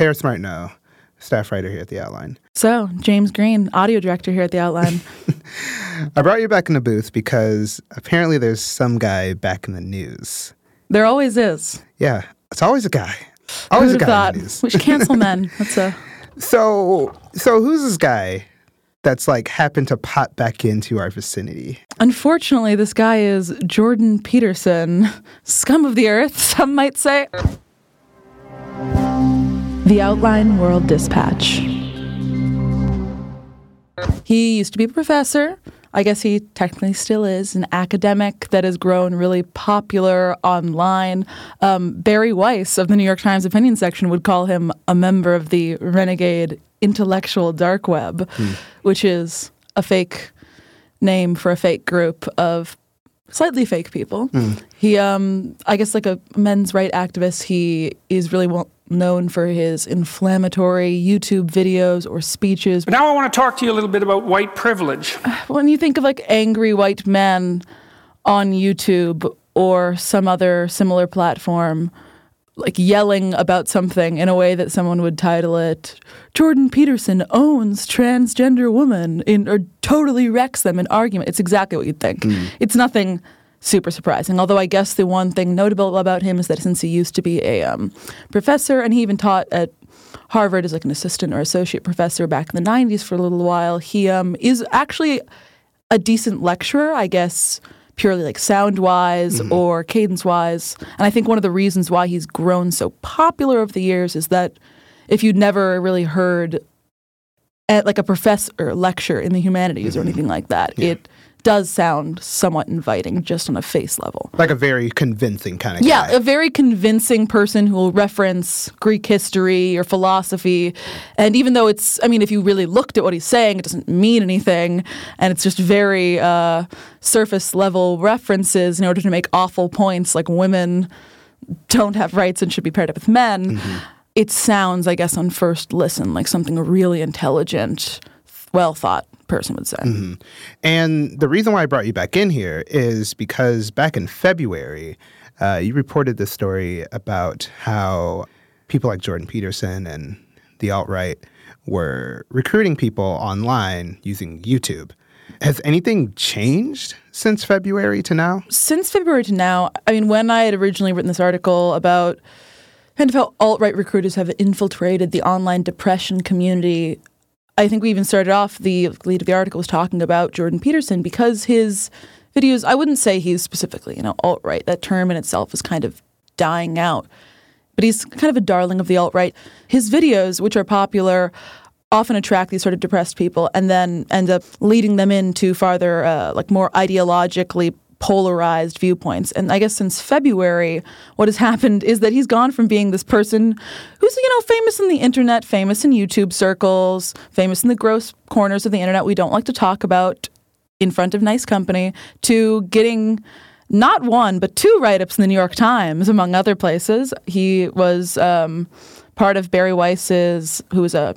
Paris Martineau, staff writer here at the Outline. So, James Green, audio director here at the Outline. I brought you back in the booth because apparently there's some guy back in the news. there always is. Yeah, it's always a guy. Always a guy thought? in the news. We should cancel men. That's a. So, so who's this guy that's like happened to pop back into our vicinity? Unfortunately, this guy is Jordan Peterson, scum of the earth, some might say. The Outline World Dispatch. He used to be a professor. I guess he technically still is an academic that has grown really popular online. Um, Bari Weiss of the New York Times opinion section would call him a member of the renegade intellectual dark web, which is a fake name for a fake group of slightly fake people. He, um, I guess, like a men's right activist, he is really well known for his inflammatory YouTube videos or speeches. But now I want to talk to you a little bit about white privilege. When you think of like angry white men on YouTube or some other similar platform, like yelling about something in a way that someone would title it Jordan Peterson owns transgender woman in or totally wrecks them in argument. It's exactly what you'd think. Hmm. It's nothing super surprising. Although I guess the one thing notable about him is that since he used to be a um, professor and he even taught at Harvard as like an assistant or associate professor back in the 90s for a little while, he um, is actually a decent lecturer, I guess, purely like sound wise or cadence wise. And I think one of the reasons why he's grown so popular over the years is that if you'd never really heard at like a professor lecture in the humanities or anything like that, it does sound somewhat inviting just on a face level. Like a very convincing kind of Yeah, guy. a very convincing person who will reference Greek history or philosophy. And even though it's, I mean, if you really looked at what he's saying, it doesn't mean anything. And it's just very uh, surface level references in order to make awful points like women don't have rights and should be paired up with men. It sounds, I guess, on first listen, like something really intelligent, well thought person would say. And the reason why I brought you back in here is because back in February, uh, you reported this story about how people like Jordan Peterson and the alt right were recruiting people online using YouTube. Has anything changed since February to now? since February to now, I mean, when I had originally written this article about kind of how alt right recruiters have infiltrated the online depression community, I think we even started off the lead of the article was talking about Jordan Peterson because his videos, I wouldn't say he's specifically, you know, alt right. That term in itself is kind of dying out. But he's kind of a darling of the alt right. His videos, which are popular, often attract these sort of depressed people and then end up leading them into farther, uh, like more ideologically polarized viewpoints. And I guess since February, what has happened is that he's gone from being this person who's, you know, famous in the internet, famous in YouTube circles, famous in the gross corners of the internet we don't like to talk about in front of nice company, to getting not one, but two write ups in the New York Times, among other places. He was um, part of Bari Weiss's, who was a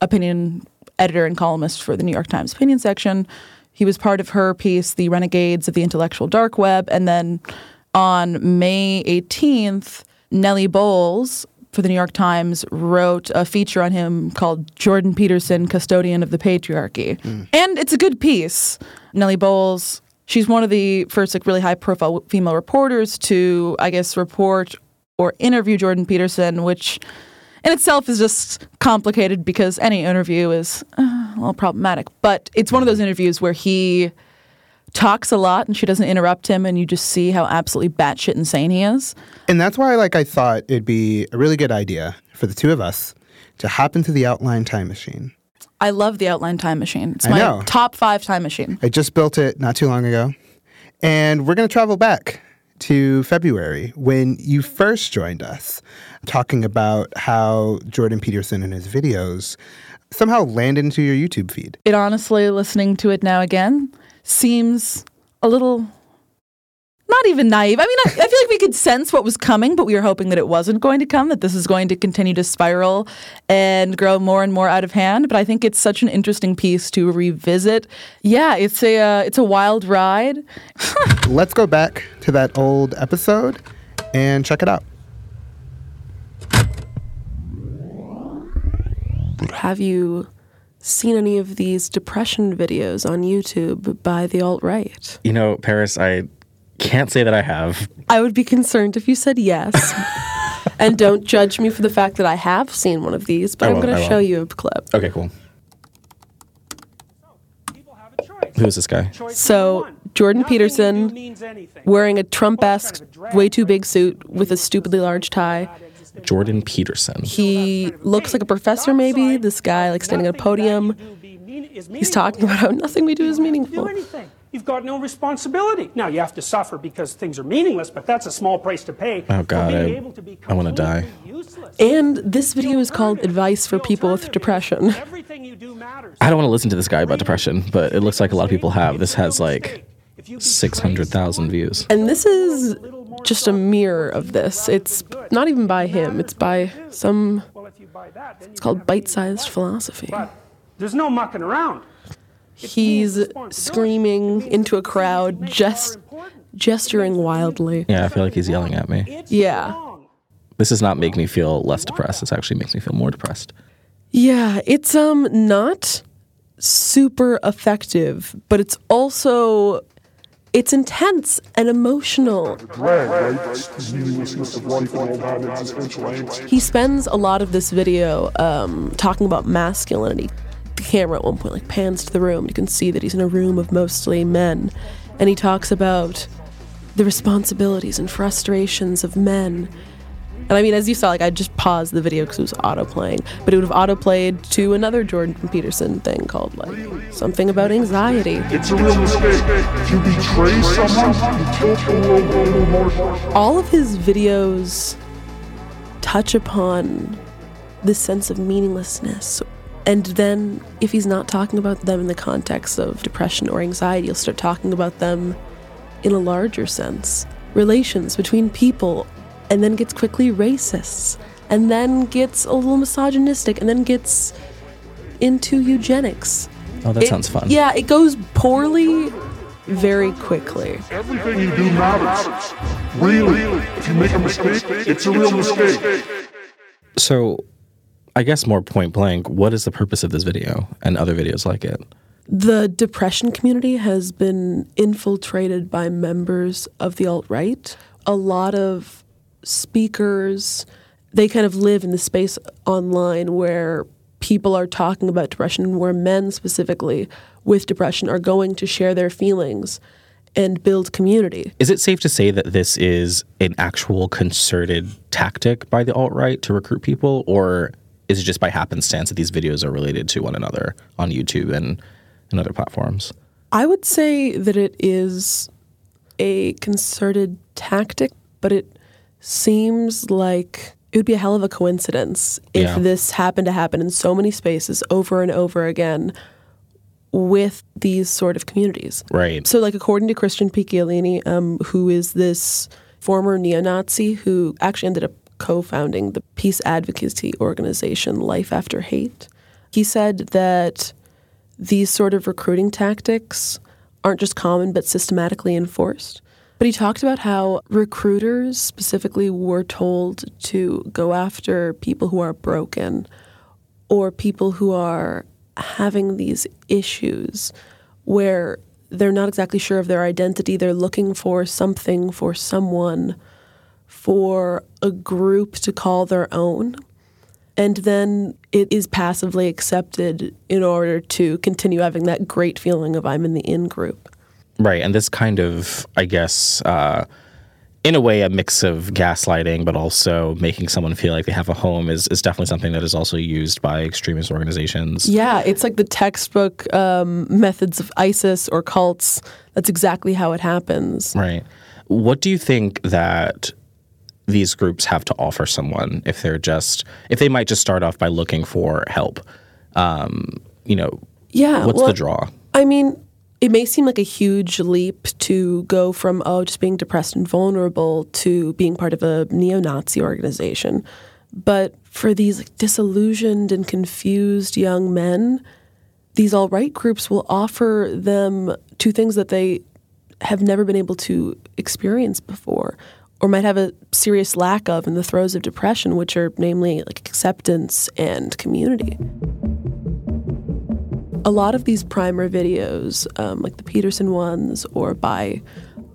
opinion editor and columnist for the New York Times opinion section. He was part of her piece, The Renegades of the Intellectual Dark Web. And then on May 18th, Nellie Bowles for the New York Times wrote a feature on him called Jordan Peterson, Custodian of the Patriarchy. Hmm. And it's a good piece. Nellie Bowles, she's one of the first like really high profile female reporters to, I guess, report or interview Jordan Peterson, which in itself is just complicated because any interview is uh, a little problematic. But it's one of those interviews where he talks a lot and she doesn't interrupt him, and you just see how absolutely batshit insane he is. And that's why like I thought it'd be a really good idea for the two of us to hop into the outline time machine. I love the Outline Time Machine. It's I my know. top five time machine. I just built it not too long ago. And we're going to travel back to February when you first joined us, talking about how Jordan Peterson and his videos somehow landed into your YouTube feed. It honestly, listening to it now again, seems a little not even naive. I mean, I, I feel like we could sense what was coming, but we were hoping that it wasn't going to come, that this is going to continue to spiral and grow more and more out of hand. But I think it's such an interesting piece to revisit. Yeah, it's a uh, it's a wild ride. Let's go back to that old episode and check it out. Have you seen any of these depression videos on YouTube by the alt right? You know, Paris, I can't say that I have. I would be concerned if you said yes. and don't judge me for the fact that I have seen one of these, but I I'm going I to show you a clip. Okay, cool. Who's this guy? So, Jordan Peterson wearing a Trump esque, way too big suit with a stupidly large tie. Jordan Peterson. He looks like a professor, maybe. This guy, like standing at a podium. He's talking about how nothing we do is meaningful. Anything. You've got no responsibility. Now you have to suffer because things are meaningless, but that's a small price to pay. Oh, for God, being I- able to be I wanna die. useless. And this video is called Advice for People with Depression. Everything you do matters. I don't want to listen to this guy about depression, but it looks like a lot of people have. This has like 600,000 views. And this is just a mirror of this. It's not even by him, it's by some, Well, if you buy that, then it's called bite sized philosophy. But there's no mucking around. He's screaming into a crowd, just gesturing wildly. Yeah, I feel like he's yelling at me. Yeah. This does not make me feel less depressed. This actually makes me feel more depressed. Yeah, it's um not super effective, but it's also it's intense and emotional. drag, right? The meaninglessness of life and all that existential angst. He spends a lot of this video um, talking about masculinity. The camera at one point like pans to the room. You can see that he's in a room of mostly men, and he talks about the responsibilities and frustrations of men. And I mean, as you saw, like I just paused the video because it was auto playing, but it would have auto played to another Jordan Peterson thing called like something about anxiety. It's a real mistake. If you betray someone, you tilt the world a little more. all of his videos touch upon this sense of meaninglessness. And then, if he's not talking about them in the context of depression or anxiety, he'll start talking about them in a larger sense. Relations between people, and then gets quickly racist, and then gets a little misogynistic, and then gets into eugenics. Oh, that It- sounds fun. Yeah, it goes poorly very quickly. Everything you do matters. Really. If you make a mistake, it's a real mistake. So, I guess more point blank, what is the purpose of this video and other videos like it? The depression community has been infiltrated by members of the alt right. A lot of speakers, they kind of live in the space online where people are talking about depression, where men specifically with depression are going to share their feelings and build community. Is it safe to say that this is an actual concerted tactic by the alt right to recruit people, or is it just by happenstance that these videos are related to one another on YouTube and, and other platforms? I would say that it is a concerted tactic, but it seems like it would be a hell of a coincidence if Yeah. this happened to happen in so many spaces over and over again with these sort of communities. Right. So, like, according to Christian Picciolini, um, who is this former neo Nazi who actually ended up co founding the peace advocacy organization Life After Hate, he said that these sort of recruiting tactics aren't just common but systematically enforced. But he talked about how recruiters specifically were told to go after people who are broken or people who are having these issues where they're not exactly sure of their identity. They're looking for something, for someone, for a group to call their own. And then it is passively accepted in order to continue having that great feeling of I'm in the in group. Right. And this kind of, I guess, uh, in a way, a mix of gaslighting, but also making someone feel like they have a home is, is definitely something that is also used by extremist organizations. Yeah, it's like the textbook um, methods of ISIS or cults. That's exactly how it happens. Right. What do you think that these groups have to offer someone if they're just, if they might just start off by looking for help? Um, you know, Yeah. what's well, the draw? I mean, it may seem like a huge leap to go from, oh, just being depressed and vulnerable to being part of a neo Nazi organization. But for these like, disillusioned and confused young men, these alt right groups will offer them two things that they have never been able to experience before or might have a serious lack of in the throes of depression, which are namely like acceptance and community. A lot of these primer videos, um, like the Peterson ones, or by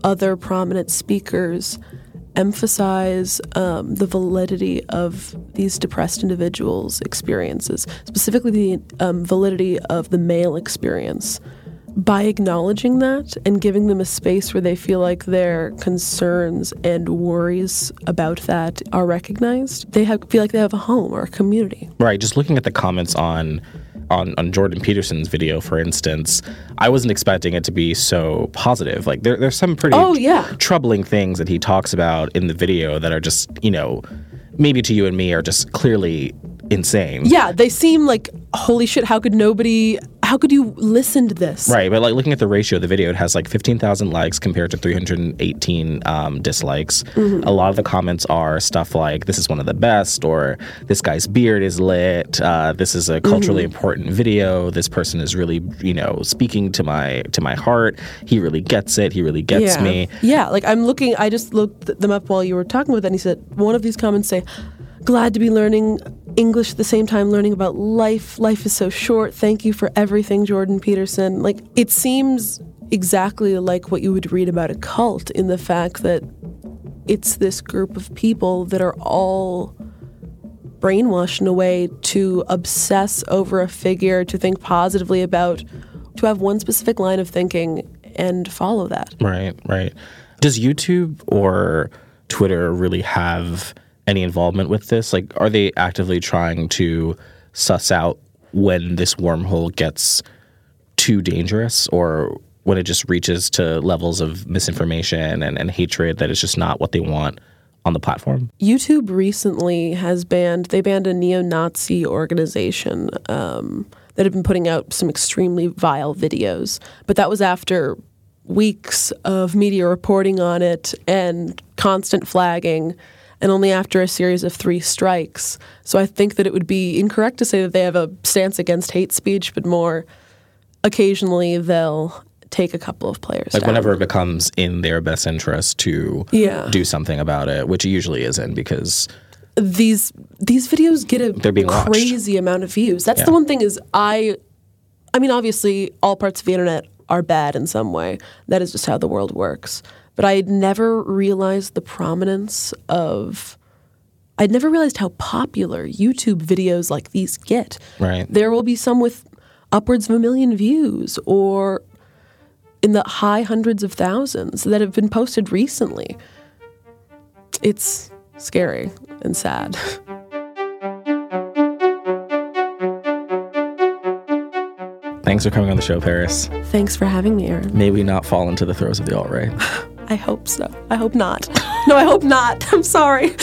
other prominent speakers, emphasize um, the validity of these depressed individuals' experiences, specifically the um, validity of the male experience. By acknowledging that and giving them a space where they feel like their concerns and worries about that are recognized, they have, feel like they have a home or a community. Right. Just looking at the comments on on, on Jordan Peterson's video, for instance, I wasn't expecting it to be so positive. Like there, there's some pretty Oh, yeah. troubling things that he talks about in the video that are just, you know, maybe to you and me are just clearly insane. Yeah, they seem like, holy shit, how could nobody, how could you listen to this? Right, but like looking at the ratio of the video, it has like 15,000 likes compared to 318 um, dislikes. A lot of the comments are stuff like, this is one of the best, or this guy's beard is lit, uh, this is a culturally important video, this person is really, you know, speaking to my to my heart. He really gets it, he really gets yeah. me. Yeah, like I'm looking, I just looked them up while you were talking with it, and he said, one of these comments say, glad to be learning English at the same time learning about life. Life is so short. Thank you for everything, Jordan Peterson. Like, it seems exactly like what you would read about a cult in the fact that it's this group of people that are all brainwashed in a way to obsess over a figure, to think positively about, to have one specific line of thinking and follow that. Right, right. Does YouTube or Twitter really have any involvement with this? Like, are they actively trying to suss out when this wormhole gets too dangerous or when it just reaches to levels of misinformation and, and hatred that is just not what they want on the platform? YouTube recently has banned, they banned a neo Nazi organization um, that had been putting out some extremely vile videos. But that was after weeks of media reporting on it and constant flagging, and only after a series of three strikes. So I think that it would be incorrect to say that they have a stance against hate speech, but more occasionally they'll take a couple of players. Like, down. whenever it becomes in their best interest to Yeah. do something about it, which it usually isn't because these these videos get a being watched. crazy amount of views. That's the one thing is I I mean obviously all parts of the internet are bad in some way. That is just how the world works. But I had never realized the prominence of I'd never realized how popular YouTube videos like these get. Right. There will be some with upwards of a million views or in the high hundreds of thousands that have been posted recently. It's scary and sad. thanks for coming on the show, Paris. Thanks for having me, Aaron. May we not fall into the throes of the alt right. I hope so. I hope not. No, I hope not. I'm sorry.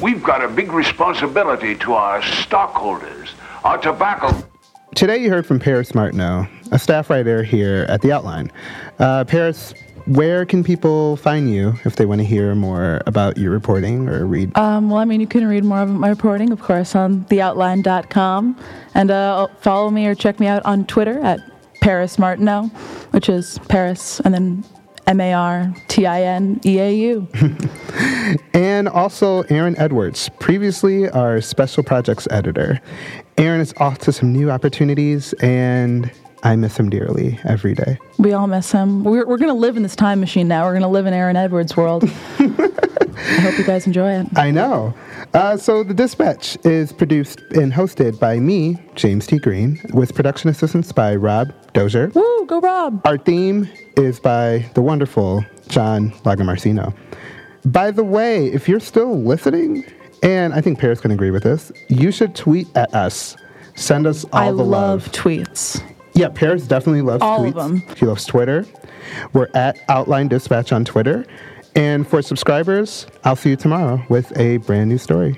We've got a big responsibility to our stockholders. Our tobacco. Today you heard from Paris Martineau, a staff writer here at The Outline. Uh, Paris, where can people find you if they want to hear more about your reporting or read? Um, well, I mean, you can read more of my reporting, of course, on theoutline.com. And uh, follow me or check me out on Twitter at Paris Martineau, which is Paris and then M A R T I N E A U. And also Aaron Edwards, previously our special projects editor. Aaron is off to some new opportunities, and I miss him dearly every day. We all miss him. We're, we're going to live in this time machine now. We're going to live in Aaron Edwards' world. I hope you guys enjoy it. I know. Uh, so the Dispatch is produced and hosted by me, James T. Green, with production assistance by Rob Dozier. Woo, go Rob. Our theme is by the wonderful John Lagamarcino. By the way, if you're still listening, and I think Paris can agree with this, you should tweet at us. Send us all I the love I love. tweets. Yeah, Paris definitely loves All of tweets. them. She loves Twitter. We're at Outline Dispatch on Twitter. And for subscribers, I'll see you tomorrow with a brand new story.